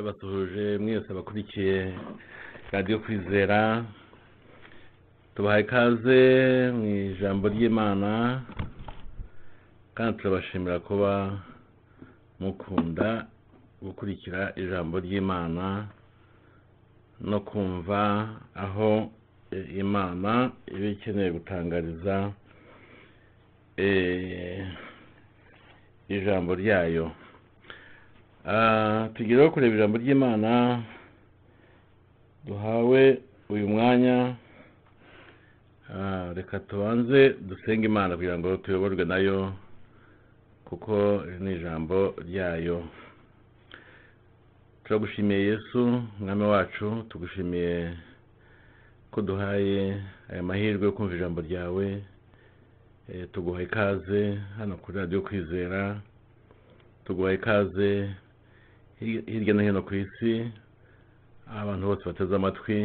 turabasuhuje mwese abakurikiye radiyo kwizera. Tubahaye ikaze mu ijambo ry'imana kandi turabashimira kuba mukunda gukurikira ijambo ry'imana no kumva aho imana iba ikeneye gutangariza eh, ijambo ryayo. Ah, tugireho kureba ijambo ry'imana duhawe uyu mwanya. Ah, reka tubanze dusenge imana kugira ngo tuyoborwe na yo kuko ni ijambo ryayo. Turagushimiye yesu mwami wacu tugushimiye ko duhaye aya mahirwe yo kumva ijambo ryawe. Eh, tuguha ikaze hano kuri radiyo kwizera tuguha ikaze hirya no hino ku isi abantu bose bateze amatwi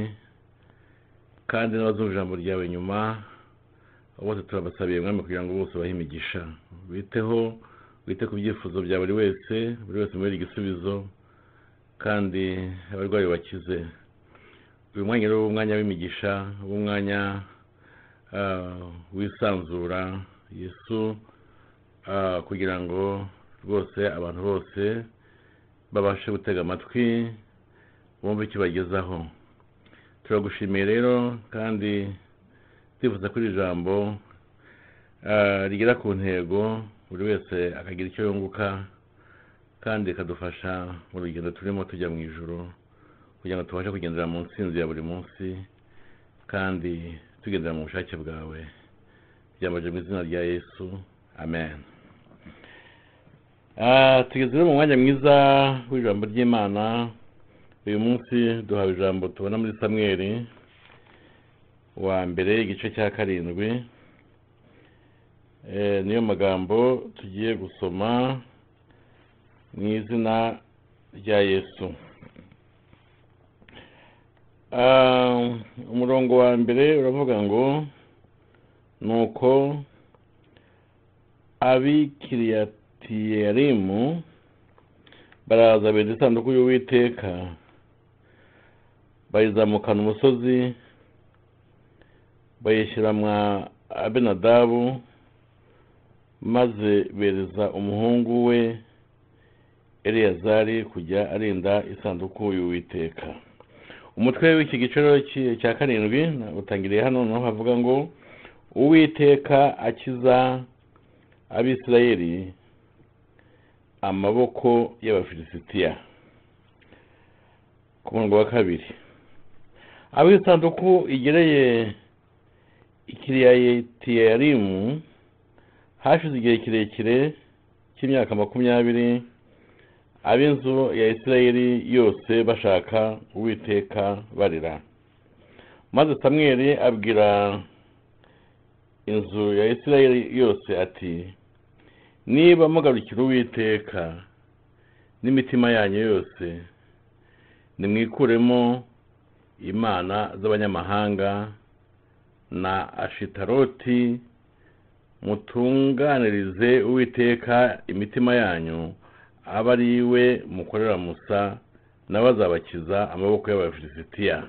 kandi n'abazumva ijambo ryawe nyuma bose turabasabiye mwami kugira ngo bose bahe imigisha. Biteho wite ku byifuzo bya buri wese buri wese mubere igisubizo kandi abarwayi bakize. Uyu mwanya rero umwanya w'imigisha w'umwanya ah, wisanzura yesu ah, kugira ngo rwose abantu bose babashe gutega amatwi bumve icyo bagezaho. Turagushimiye rero kandi twifuza ko iri jambo ah, rigera ku ntego buri wese akagira icyo yunguka kandi rikadufasha mu rugendo turimo tujya mu ijoro kugira ngo tubashe kugendera mu ntsinzi ya buri munsi kandi tugendera mu bushake bwawe. Byambaje mu izina rya yesu. Amen. Tugeze rero mu mwanya mwiza w'ijambo ry'imana uyu munsi duhawe ijambo tubona muri samweri wa mbere igice cya karindwi. Eh, niyo magambo tugiye gusoma mu izina rya yesu. Ah, umurongo wa mbere uravuga ngo nuko ab'ikiriyatiyarimu baraza beza isanduku y'uwiteka bayizamukana umusozi bayishyira mwa abenadabu maze bereza umuhungu we eleyazari kujya arinda isanduku y'uwiteka. Umutwe w'iki giciro cya karindwi utangiriye hano naho havuga ngo uwiteka akiza abisirayeli amaboko y'abafilisitiya. Ku murongo wa kabiri. Aho isanduku igereye ikiriyatiyarimu hashize igihe kirekire cy'imyaka makumyabiri ab'inzu ya isirayeli yose bashaka uwiteka barira. Maze samweli abwira inzu ya isirayeli yose ati niba mugarukira uwiteka n'imitima yanyu yose nimwikuremo imana z'abanyamahanga na ashitaroti mutunganirize uwiteka imitima yanyu abe ari we mukorera musa nawe azabakiza amaboko y'abafilisitiya.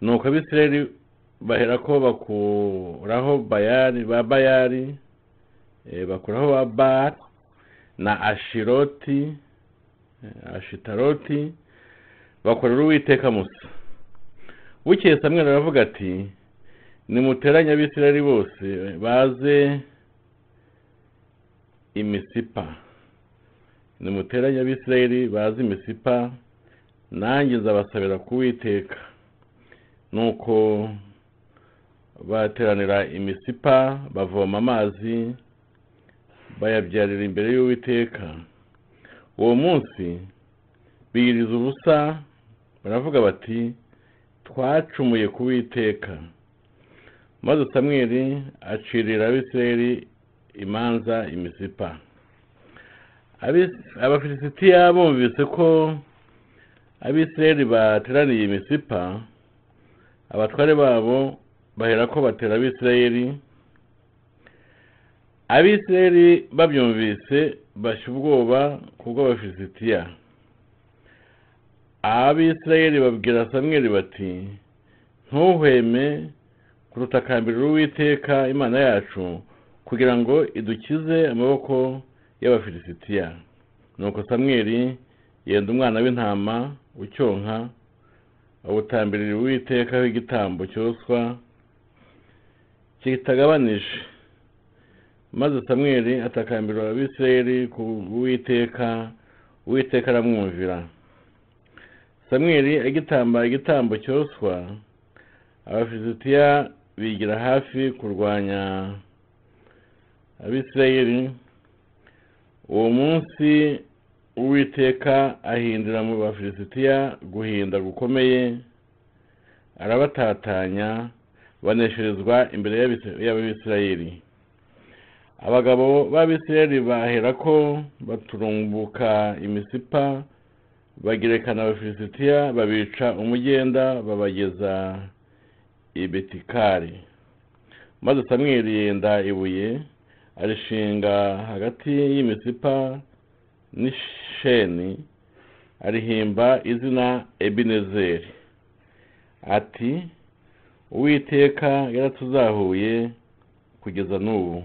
Nuko abisirayeli baherako bakuraho bayari ba bayari bakuraho ba bar na ashiroti eh, ashitaroti bakorera uwiteka musa. Bukeye samweli aravuga ati nimuteranye abisirayeli bose baze imisipa nimuteranye abisirayeli bazi imisipa nanjye nzabasabira kuwiteka nuko bateranira imisipa bavoma amazi bayabyarira imbere y'uwiteka. Uwo munsi biyiriza ubusa baravuga bati twacumuye ku witeka maze samweli acirira abisirayeli imanza imisipa. Abafilisitiya bumvise ko abisirayeli bateraniye imisipa abatware babo bahera ko batera abisirayeli abisirayeli babyumvise bashya ubwoba kubw'abafilisitiya abisirayeli babwira samweli bati ntuhweme kurutakambirira uwiteka imana yacu kugira ngo idukize amaboko y'abafilisitiya nuko samweli yenda umwana w'intama ucyonka awutambirira uwiteka w'igitambo cyoswa kitagabanije maze samweli atakambira abisirayeli ku uwiteka uwiteka aramwumvira. Samweli agitamba igitambo cyoswa abafilisitiya bigira hafi kurwanya abisirayeli. Uwo munsi uwiteka ahindura mu bafilisitiya guhinda gukomeye arabatatanya banesherezwa imbere y'abisirayeli. Abagabo b'abisirayeli bahera ko baturumbuka imisipa bagerekana abafilisitiya babica umugenda babageza i betikari. Maze samweli yenda ibuye arishinga hagati y'imisipa n'isheni arihimba izina ebinezeri ati uwiteka yaratuzahuye kugeza n'ubu.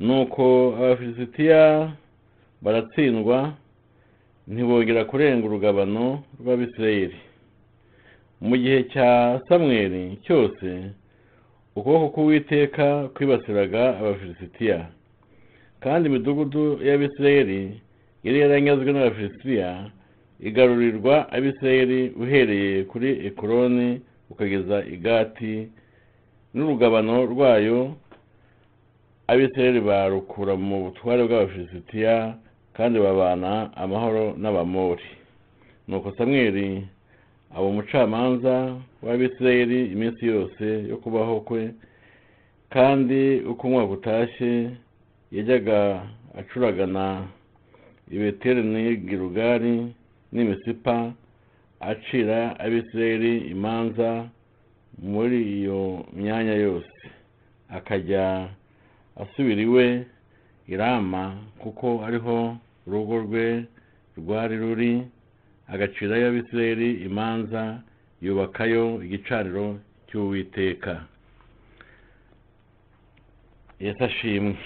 Nuko abafilisitiya baratsindwa ntibongera kurenga urugabano rw'abisirayeli. Mu gihe cya samweli cyose ukuboko k'uwiteka kwibasiraga abafilisitiya kandi imidugudu y'abisirayeli yari yaranyazwe n'abafilisitiya igarurirwa abisirayeli uhereye kuri ekuroni ukageza igati n'urugabano rwayo abisirayeli barukura mu butware bw'abafilisitiya kandi babana amahoro n'abamori. Nuko samweli aba umucamanza w'abisirayeli iminsi yose yo kubaho kwe kandi uko umwaka utashye yajyaga acuragana ibeteri n'igirugari n'imisipa acira abisirayeli imanza muri iyo myanya yose. Akajya asubira iwe irama kuko ariho urugo rwe rwari ruri agacirayo abisirayeli imanza yubakayo igicaniro cy'uwiteka. Ashimwe.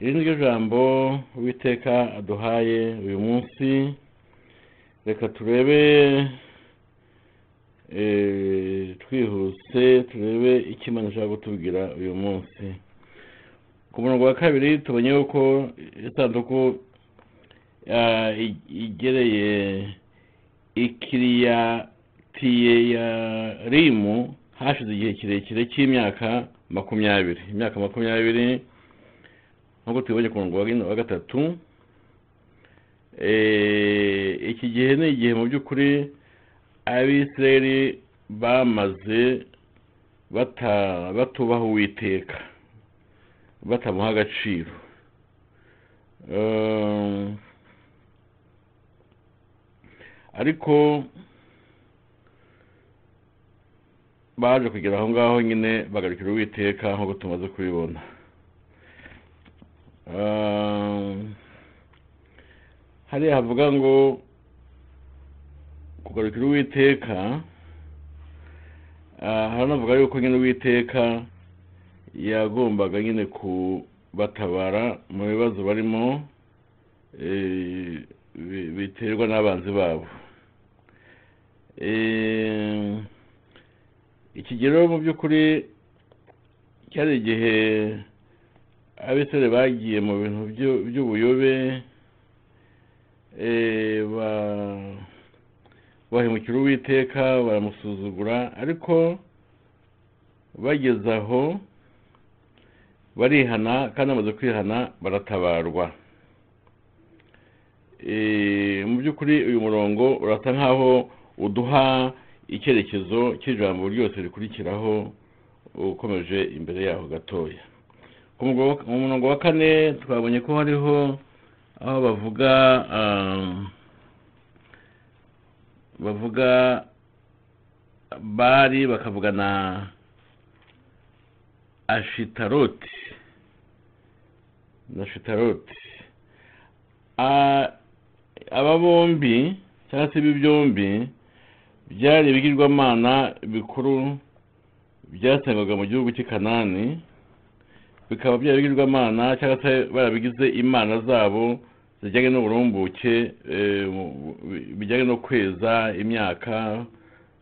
Iri ni ryo jambo uwiteka aduhaye uyu munsi. Reka turebe twihuse turebe icyo imana ishaka kutubwira uyu munsi. Ku murongo wa kabiri tubonye yuko isanduku igereye ikiriyatiye ya rimu hashize igihe kirekire cy'imyaka makumyabiri. Imyaka makumyabiri nk'uko tubibonye ku murongo wa gatatu iki gihe ni igihe mu by'ukuri abisirayeli bamaze batubaha uwiteka. Batamuha agaciro ariko baje kugera aho ngaho nyine bagarukira uwiteka nk'uko tumaze kubibona. Hariya havuga ngo kugarukira uwiteka haranavuga yuko nyine uwiteka yagombaga nyine kubatabara mu bibazo barimo biterwa n'abanzi babo. Ikigero mu by'ukuri cyari igihe abisore bagiye mu bintu by'ubuyobe bahemukira uwiteka baramusuzugura ariko bageze aho barihana kandi bamaze kwihana baratabarwa. Mu by'ukuri uyu murongo urasa nkaho uduha icyerekezo cy'ijambo ryose rikurikiraho ukomeje imbere yaho gatoya. Mu murongo wa kane twabonye ko hariho aho bavuga bavuga bari bakavuga na ashitaroti. Na shitaroti aba bombi cyangwa se ibi byombi byari ibigirwamana bikuru byasangwaga mu gihugu cy'i kanani bikaba byari ibigirwamana cyangwa se barabigize imana zabo zijyanye n'uburumbuke mu- bijyanye no kweza imyaka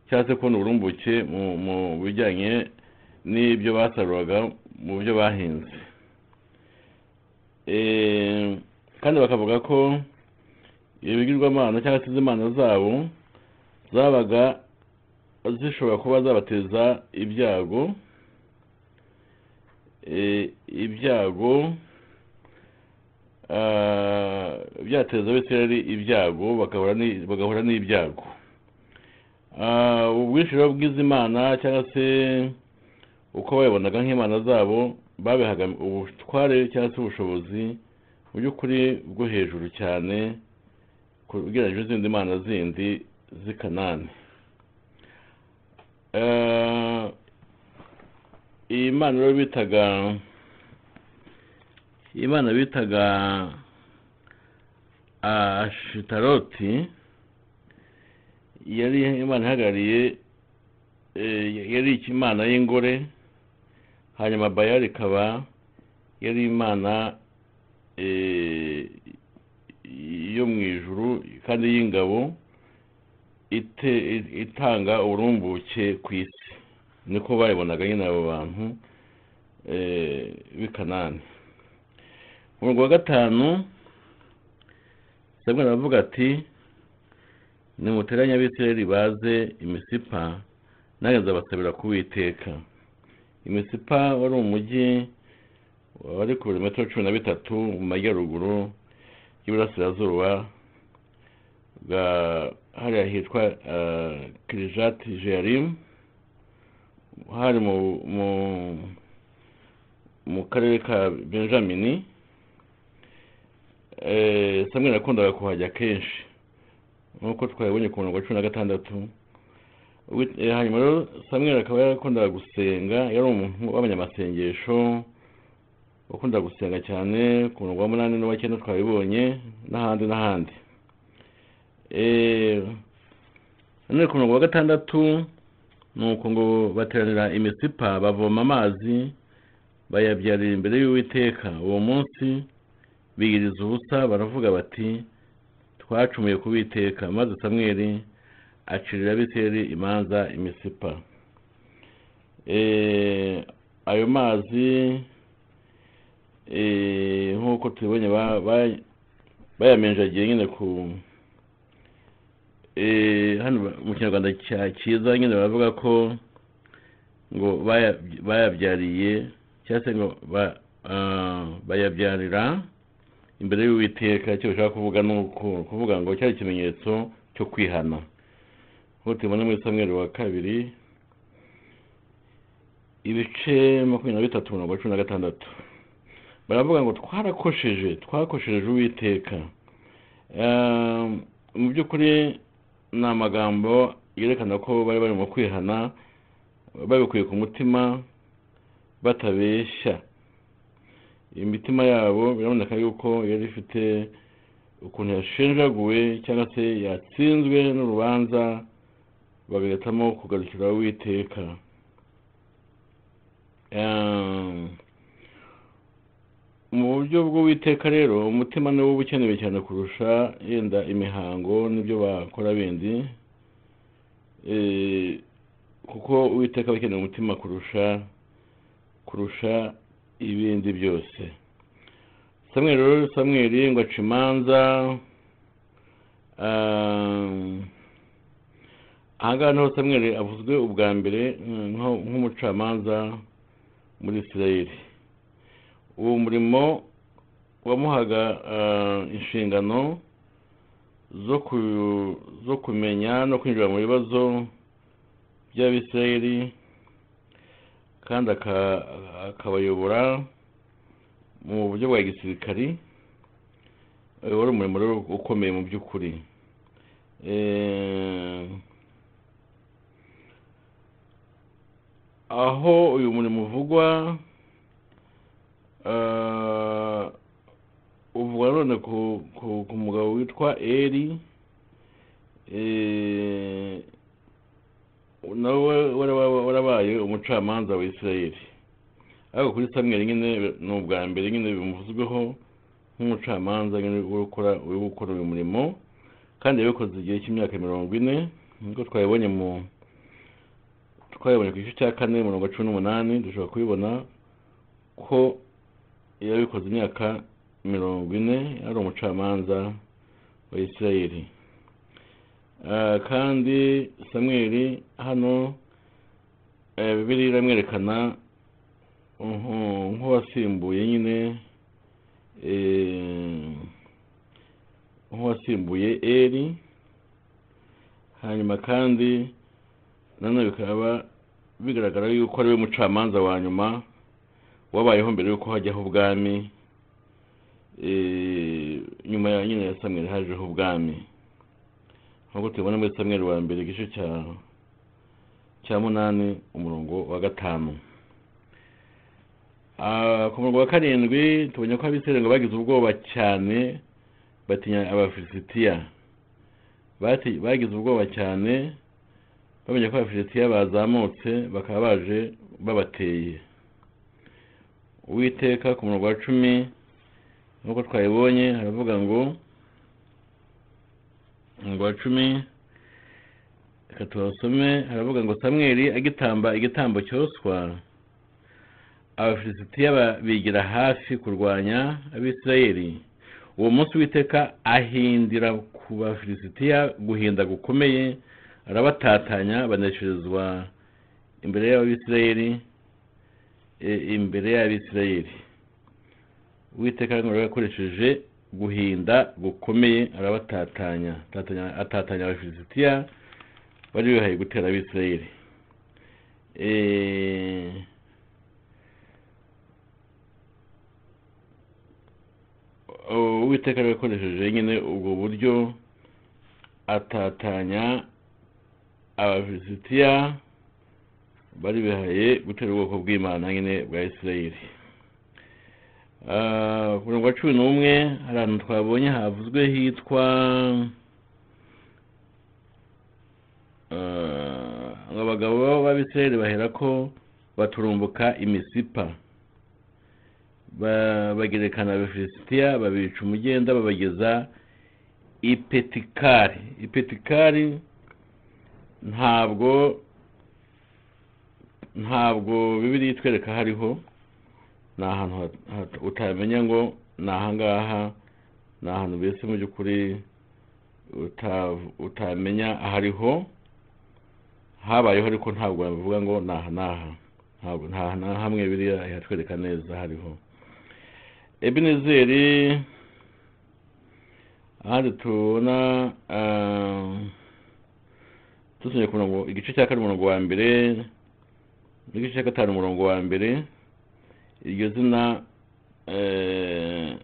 cyangwa se kubona uburumbuke mu- bijyanye n'ibyo basaruraga mu byo bahinze. Kandi bakavuga ko ibigirwamana cyangwa se iz'imana zabo zabaga zishobora kuba zabateza ibyago. Eh, ibyago ah, byateza abisirayeli ibyago? Bagahura ni- bagahura n'ibyago. Ah, ubwinshi rero bw'izimana cyangwa se uko babibonaga nk'imana zabo ubutware cyangwa se ubushobozi mu by'ukuri bwo hejuru cyane ugereranyije n'izindi mana zindi z'i kanani Eh, iyi mana rero bitaga iyi mana bitaga ashitaroti yari imana ihagarariye eh, yari imana y'ingore. Hanyuma bayali ikaba yari imana eh, yo mu ijuru kandi y'ingabo itanga uburumbuke ku isi. Niko bayibonaga nyine abo bantu eh, b'i kanani. Umurongo wa gatanu samweli aravuga ati nimuteranye abisirayeli baze imisipa nanjye nzabasabira kuwiteka imisipa wari umujyi wari ku birometero cumi na bitatu mu majyaruguru y'iburasirazuba bwa hariya hitwa ah, kirijati jearimu hari mu karere ka benjamini eh, samweli yakundaga kuhajya kenshi. Nk'uko twabibonye ku murongo wa cumi na gatandatu. eh, hanyuma rero samweli akaba yarakundaga gusenga yari umuntu w'abanyamasengesho wakundaga gusenga cyane ku murongo wa munani n'uwa cyenda twabibonye n'ahandi n'ahandi. Eh, none ku murongo wa gatandatu ni uko ngo bateranira imisipa bavoma amazi bayabyarira imbere y'uwiteka. Uwo munsi biyiriza ubusa baravuga bati twacumuye ku witeka maze samweli acirira abisirayeli imanza imisipa. Eh, ayo mazi eh, nk'uko tubibonye ba- ba- bayamenjagiye nyine ku eh, hano mu kinyarwanda cya cyiza nyine baravuga ko ngo baya- bayabyariye cyangwa se ngo ba- bayabyarira. Imbere y'uwiteka icyo bashaka kuvuga ni uko kuvuga ngo cyari ikimenyetso cyo kwihana. Nk'uko tubibona muri samweli wa kabiri ibice makumyabiri na bitatu mirongo cumi na gatandatu. Baravuga ngo twarakosheje twakoshereje uwiteka. Eh, mu by'ukuri ni amagambo yerekana ko bari bari mu kwihana babikuye ku mutima batabeshya. Imitima yabo biraboneka yuko yari ifite ukuntu yashenjaguwe cyangwa se yatsinzwe n'urubanza bagahitamo kugarukira uwiteka. Eh, mu buryo bw'uwiteka rero umutima niwo uba ukenewe cyane kurusha yenda imihango n'ibyo bakora bindi. Eh, kuko uwiteka aba akeneye umutima kurusha kurusha ibindi byose. Samweli rero samweli ngo aca imanza ah, ahangaha ni ho samweli avuzwe ubwa mbere nk'umucamanza muri isirayeli. Uwo murimo wamuhaga ah, inshingano zo ku- zo kumenya no kwinjira mu bibazo by'abisirayeli kandi aka- akabayobora mu buryo bwa gisirikari Eh, wari umurimo ukomeye mu by'ukuri. Aho uyu murimo uvugwa ah, uvuga none ku mugabo witwa eri eh, nawe waraba- warabaye umucamanza wa isirayeli ariko kuri samweli nyine ni ubwa mbere nyine bimuvuzweho nk'umucamanza nyine uri gukora uyu murimo. Kandi yabikoze igihe cy'imyaka mirongo ine nk'uko twabibonye mu twabibonye ku gice cya kane mirongo cumi n'umunani dushobora kubibona ko yabikoze imyaka mirongo ine ari umucamanza wa isirayeli. Ah, kandi samweli hano eh, bibiliya iramwerekana nku- nk'uwasimbuye nyine eh, nk'uwasimbuye eri hanyuma kandi nanone bikaba bigaragara yuko ari we mucamanza wa nyuma wabayeho mbere yuko hajyaho ubwami eh, nyuma ya nyine ya samweli hajeho ubwami. Nk'uko tubibona muri samweli wa mbere igice cya cya munani umurongo wa gatanu. Ah, ku murongo wa karindwi tubonye ko abisirayeli ngo bagize ubwoba cyane batinya abafilisitiya bagize ubwoba cyane bamenye ko abafilisitiya bazamutse bakaba baje babateye. Uwiteka ku murongo wa cumi nk'uko twabibonye haravuga ngo umurongo wa cumi reka tubasome haravuga ngo samweli agitamba igitambo cyoswa. Abafilisitiya ba- bigira hafi kurwanya abisirayeli. Uwo munsi witeka ahindira ku bafilisitiya guhinda gukomeye arabatatanya banesherezwa imbere y'abisirayeli e, imbere y'abisirayeli. Uwiteka ngo yakoresheje guhinda gukomeye arabatatanya Tatanya- atatanya abafilisitiya bari bihaye gutera abisirayeli. Eh, uwiteka yakoresheje nyine ubwo buryo atatanya abafilisitiya bari bihaye gutera ubwoko bw'imana nyine bwa isirayeli. Ah, ku murongo wa cumi n'umwe hari ahantu twabonye havuzwe hitwa ah, ngo abagabo b'abisirayeli bahera ko baturumbuka imisipa Ba- bagerekana abafilisitiya babica umugenda babageza ipetikari ipetikari ntabwo ntabwo bibiri itwereka hariho ni ahantu utamenya ngo ni ahangaha ni ahantu mbese mu by'ukuri uta- utamenya ahariho habayeho ariko ntabwo bavuga ngo ni aha n'aha ntabwo nta hamwe biriya ihatwereka neza hariho. Ebenezeri ahandi tubona dusomye ku murongo igice cya kane umurongo wa mbere n'igice cya gatanu umurongo wa mbere. Iryo zina eh,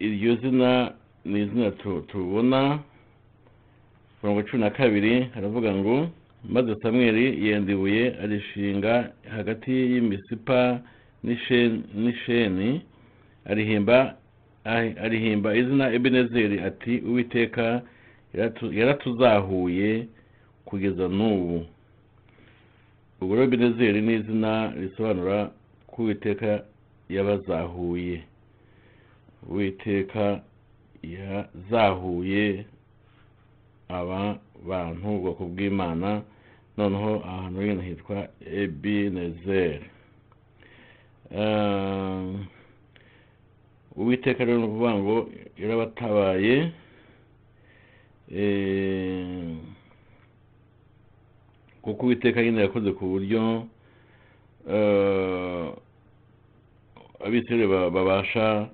iryo zina ni izina tu- tubona. Mirongo cumi na kabiri haravuga ngo maze samweli yenda ibuye arishinga hagati y'imisipa n'ishen- n'isheni arihimba ari- arihimba izina ebenezeri ati uwiteka yaratuzahuye kugeza n'ubu. Ubwo rero ebenezeri ni izina risobanura ko uwiteka yabazahuye. Uwiteka yazahuye aba bantu ubwoko bw'imana. Noneho ahantu hino hitwa ebinezeri Ah, uwiteka rero ni ukuvuga ngo yarabatabaye. Kuko uwiteka nyine yakoze ku buryo eh, abisirayeli ba- babasha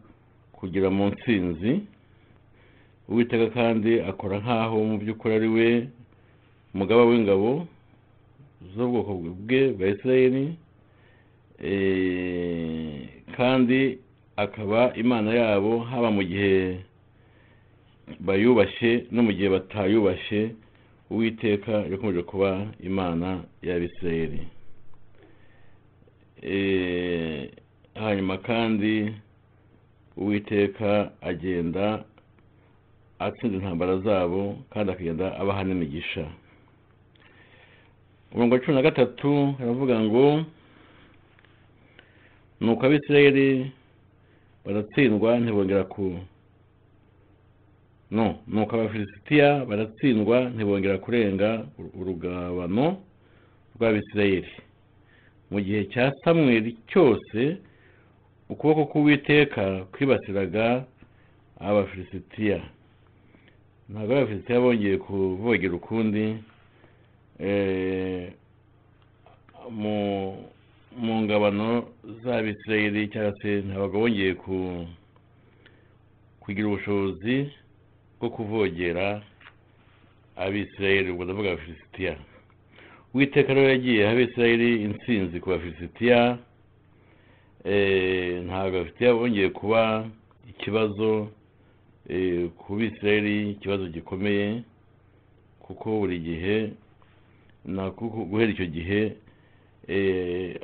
kugera mu ntsinzi. Uwiteka kandi akora nk'aho mu by'ukuri ari we umugaba w'ingabo z'ubwoko bwe bwa isirayeli. Eh, kandi akaba imana yabo haba mu gihe bayubashye no mu gihe batayubashye uwiteka yakomeje kuba imana y'abisirayeli Eh, hanyuma kandi uwiteka agenda atsinda intambara zabo kandi akagenda abaha n'imigisha. Umurongo wa cumi na gatatu aravuga ngo nuko abisirayeli baratsindwa ntibongera ku nuko abafilisitiya baratsindwa ntibongera kurenga urugabano rw'abisirayeli. Mu gihe cya samweli cyose ukuboko k'uwiteka kwibasiraga abafilisitiya. Ntabwo abafilisitiya bongeye kuvogera ukundi mu mu ngabano z'abisirayeli cyangwa se ntabwo bongeye kugira ubushobozi bwo kuvogera abisirayeli ubwo ndavuga abafilisitiya uwiteka rero yagiye abisirayeli intsinzi ku bafilisitiya ntabwo abafitiya bongeye kuba ikibazo ku bisirayeli ikibazo gikomeye kuko buri gihe guhera icyo gihe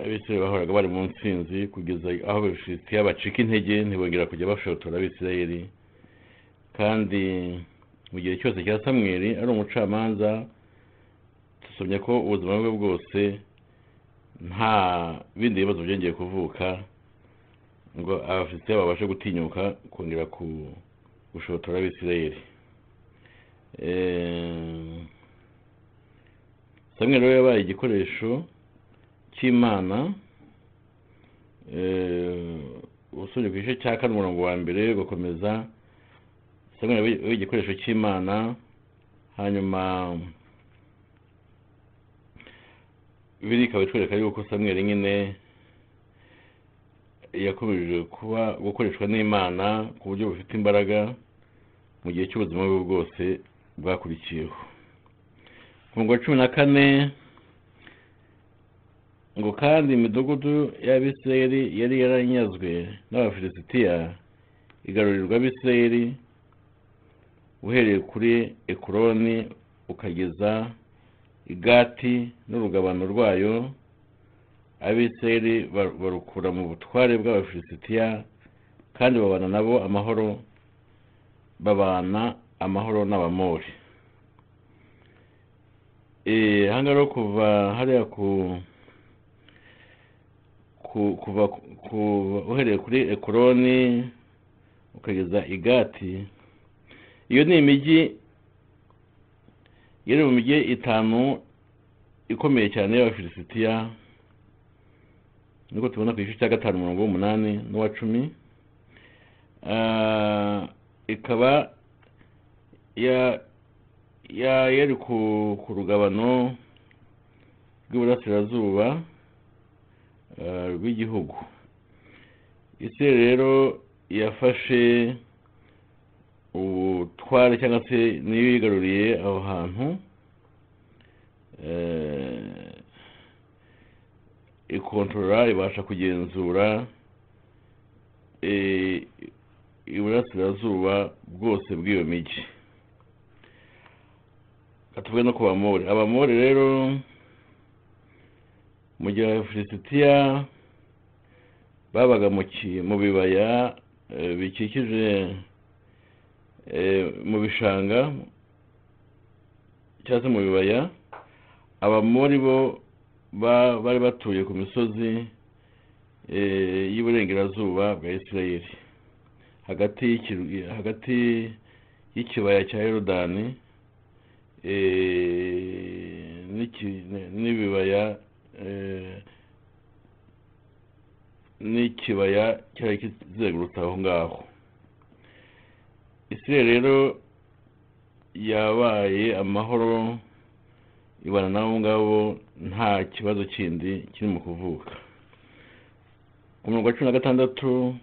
abisirayeli bahoraga bari mu ntsinzi kugeza aho abafilisitiya bacika intege ntibongera kujya bashotora abisirayeli. Kandi mu gihe cyose cya samweri ari umucamanza dusomye ko ubuzima bwe bwose nta bindi bibazo byongeye kuvuka ngo abafilisitiya babashe gutinyuka kongera gushotora abisirayeli. Samweri rero yabaye igikoresho cy'imana usubye ku gice cya kane umurongo wa mbere ugakomeza samweri yabaye igikoresho cy'imana hanyuma biri ikaba itwereka yuko samweri nyine yakomeje kuba gukoreshwa n'imana ku buryo bufite imbaraga mu gihe cy'ubuzima bwe bwose bwakurikiyeho. Ku wa cumi na kane ngo kandi imidugudu y'abisirayeli yari yaranyazwe n'abafilisitiya igarurirwa abisirayeli uhereye kuri ekuroni ukageza igati n'urugabano rwayo abisirayeli barukura mu butware bw'abafilisitiya kandi babana nabo amahoro babana amahoro n'abamori. Ahangaha rero kuva hariya ku kuva uhereye kuri ekuroni ukageza igati iyo ni imijyi iri mu mijyi itanu ikomeye cyane y'abafilisitiya niko tubona ku gice cya gatanu umurongo w'umunani n'uwa cumi ikaba yari ku rugabano rw'iburasirazuba rw'igihugu. Isi rero yafashe ubutware cyangwa se niyo yigaruriye aho hantu ikontorora ibasha kugenzura iburasirazuba bwose bw'iyo mijyi tuvuge no ku bamori abamori rero mu gihe abafilisitiya babaga mu bibaya bikikije mu bishanga cyangwa se mu bibaya abamori bo bari batuye ku misozi y'iburengerazuba bwa isirayeli. Hagati y'ikibaya cya yorodani n'ibibaya n'ikibaya cyari kizengurutse aho ngaho. Isirayeli rero yabaye amahoro ibana n'abo ngabo nta kibazo kindi kiri mu kuvuka. Ku murongo wa cumi na gatandatu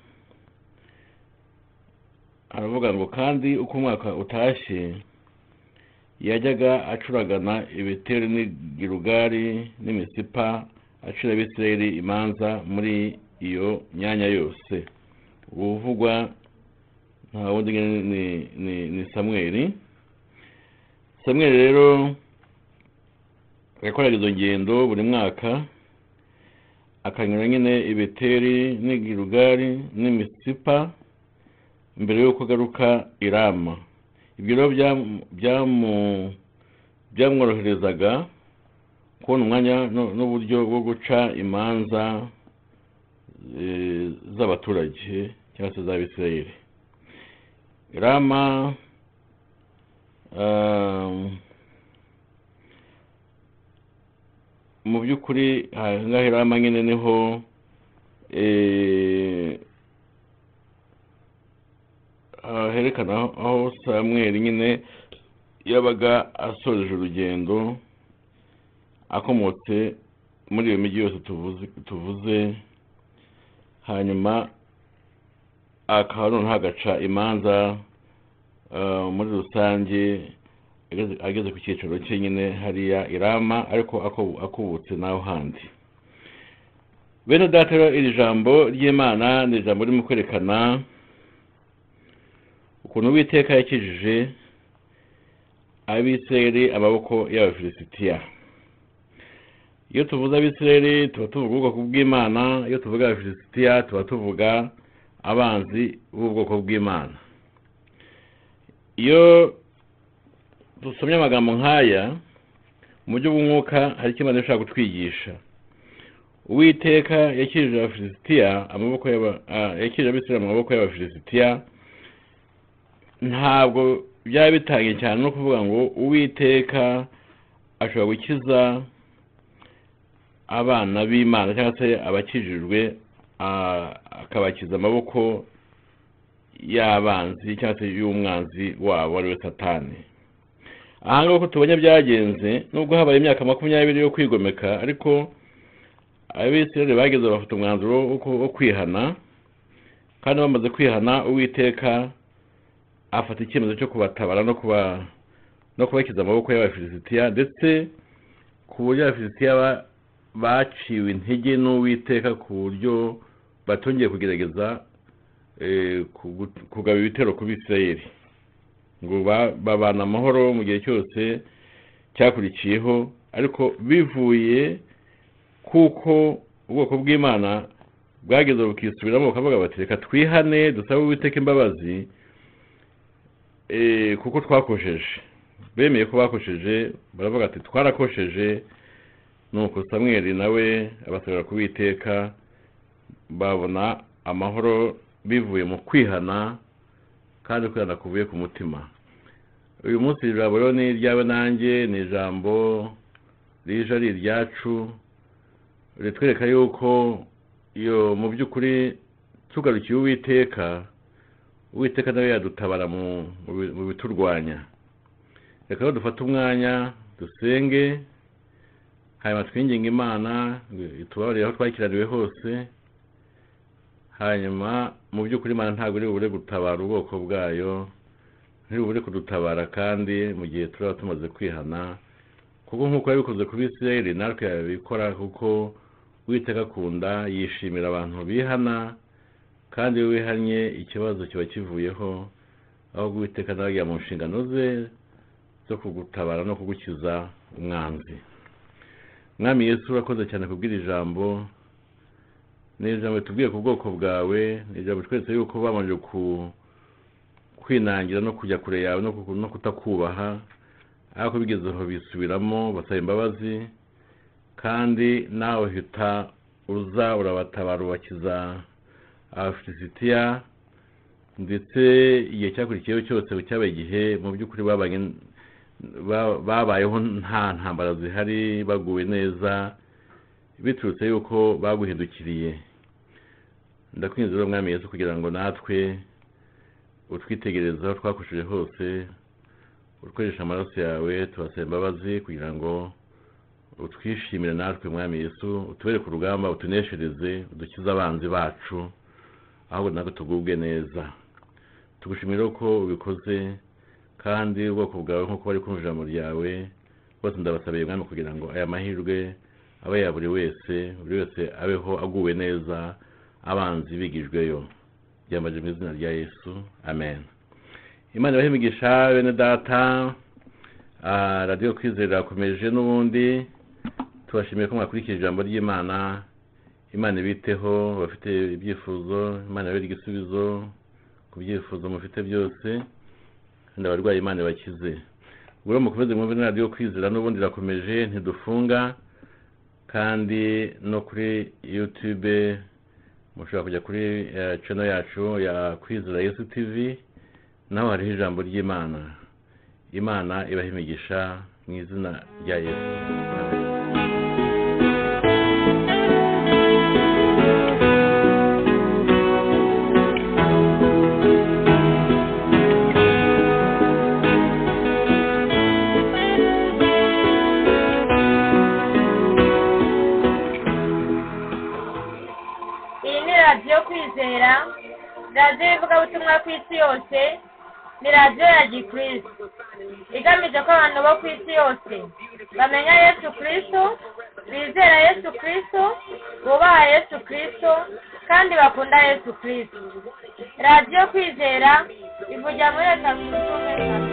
aravuga ngo kandi uko umwaka utashye yajyaga acuragana ibitero n'igirugari n'imisipa acira abisirayeli imanza muri iyo myanya yose. Uvugwa nta wundi ni samweri samweri rero yakoraga izo ngendo buri mwaka akanyura nyine i beteri n'i girugari n'i misipa mbere y'uko agaruka i rama ibyo rero byamworoherezaga kubona umwanya nu- n'uburyo bwo guca imanza eh, z'abaturage cyangwa se z'abisirayeli rama um, mu by'ukuri aha ngaha i rama nyine ni ho ah, herekana aho- samweli nyine yabaga asoreje urugendo akomotse muri iyo mijyi yose tuvuze hanyuma akaba noneho agaca imanza ah, muri rusange ageze- ku cyicaro cye nyine hariya irama ariko akubutse n'aho handi bene rero iri jambo ry'imana ni ijambo ririmo kwerekana ukuntu uwiteka yakijije abisirayeli amaboko y'abafilisitiya. Iyo tuvuze abisirayeli tuba tuvuga ubwoko bw'imana iyo tuvuga abafilisitiya tuba tuvuga abanzi b'ubwoko bw'imana. Iyo dusomye amagambo nk'aya mu buryo bw'umwuka hari icyo imana ishaka kutwigisha. Uwiteka yakijije abafilisitiya amaboko yakijije abisirayeli mu maboko y'abafilisitiya ntabwo byaba bitangiye cyane no kuvuga ngo uwiteka ashobora gukiza abana b'imana cyangwa se abakijijwe akabakiza amaboko y'abanzi cyangwa se y'umwanzi wabo ari we satani. Aha ngaha uko tubonye byagenze nubwo habaye imyaka makumyabiri yo kwigomeka ariko abisirayeli bageze bafata umwanzuro wo kwihana kandi bamaze kwihana uwiteka afata icyemezo cyo kubatabara no kuba no kubakiza amaboko y'abafilisitiya ndetse ku buryo abafilisitiya ba- baciwe intege n'uwiteka ku buryo batongeye kugerageza eh, kugaba ibitero ku bisirayeli. Ngo ba- babana amahoro mu gihe cyose cyakurikiyeho ariko bivuye kuko ubwoko bw'imana bwageze bukisubiramo bukavuga bati reka twihane dusabe uwiteka imbabazi eh, kuko twakosheje. Bemeye ko bakosheje baravuga ati twarakosheje nuko samweli nawe abasabira kuwiteka babona amahoro bivuye mu kwihana kandi kwihana kuvuye ku mutima. Uyu munsi iri jambo rero ni iryawe nanjye ni ijambo rije ari iryacu ritwereka yuko iyo mu by'ukuri tugarukiye uwiteka uwiteka nawe yadutabara mu mu bi- mu biturwanya. Reka rero dufate umwanya dusenge hanyuma twinginga imana itubabarire aho twakiraniwe hose hanyuma mu by'ukuri imana ntabwo iri bubure gutabara ubwoko bwayo ntiri bubure kudutabara kandi mu gihe turaba tumaze kwihana kuko nk'uko yabikoze ku bisirayeli natwe yabikora kuko uwiteka akunda yishimira abantu bihana kandi iyo wihannye ikibazo kiba kivuyeho aho uwiteka nawe mu nshingano ze zo kugutabara no kugukiza umwanzi. Mwami yesu urakoze cyane kubwira ijambo ni ijambo ritubwiye ku bwoko bwawe ni ijambo twese yuko babanje kwinangira no kujya kure yawe no ku- no kutakubaha ariko bigeze aho bisubiramo basaba imbabazi kandi nawe hita uza urabatabara ubakiza abafilisitiya ndetse igihe cyakurikiyeho cyose cyabaye igihe mu by'ukuri babayeho nta ntambara zihari baguwe neza biturutse yuko baguhindukiriye. Ndakwinze rero mwami yesu kugira ngo natwe utwitegereze aho twakoresheje hose ukoresha amaraso yawe tubasaba imbabazi kugira ngo utwishimire natwe mwami yesu utubere ku rugamba utuneshereze udukize abanzi bacu ahubwo natwe tugubwe neza. Tugushimira ko ubikoze kandi ubwoko bwawe nk'uko bari kumva ijambo ryawe bose ndabasabiye mwami kugira ngo aya mahirwe abe ya buri wese buri wese abeho aguwe neza abanzi bigijweyo byambaje mu izina rya yesu. Amen. Imana ibahe imigisha bene data. Ah, radiyo kwizera irakomeje n'ubundi. Tubashimiye ko mwakurikira ijambo ry'imana. Imana ibiteho bafite ibyifuzo. Imana ibere igisubizo ku byifuzo mufite byose. Kandi abarwayi imana bakize ubwo mukomeze mwumve na radiyo kwizera n'ubundi irakomeje ntidufunga. Kandi no kuri yutube mushobora kujya kuri cano yacu ya kwizera yesu tivi naho hariho ijambo ry'imana. Imana ibaha imigisha mu izina rya yesu. Kwizera. Radiyo y'ivugabutumwa ku isi yose ni radiyo ya gikristo. Igamije ko abantu bo ku isi yose bamenya yesu kristo bizera yesu kristo bubaha yesu kristo kandi bakunda yesu kristo. Radiyo kwizera ivugira muri leta zunze ubumwe za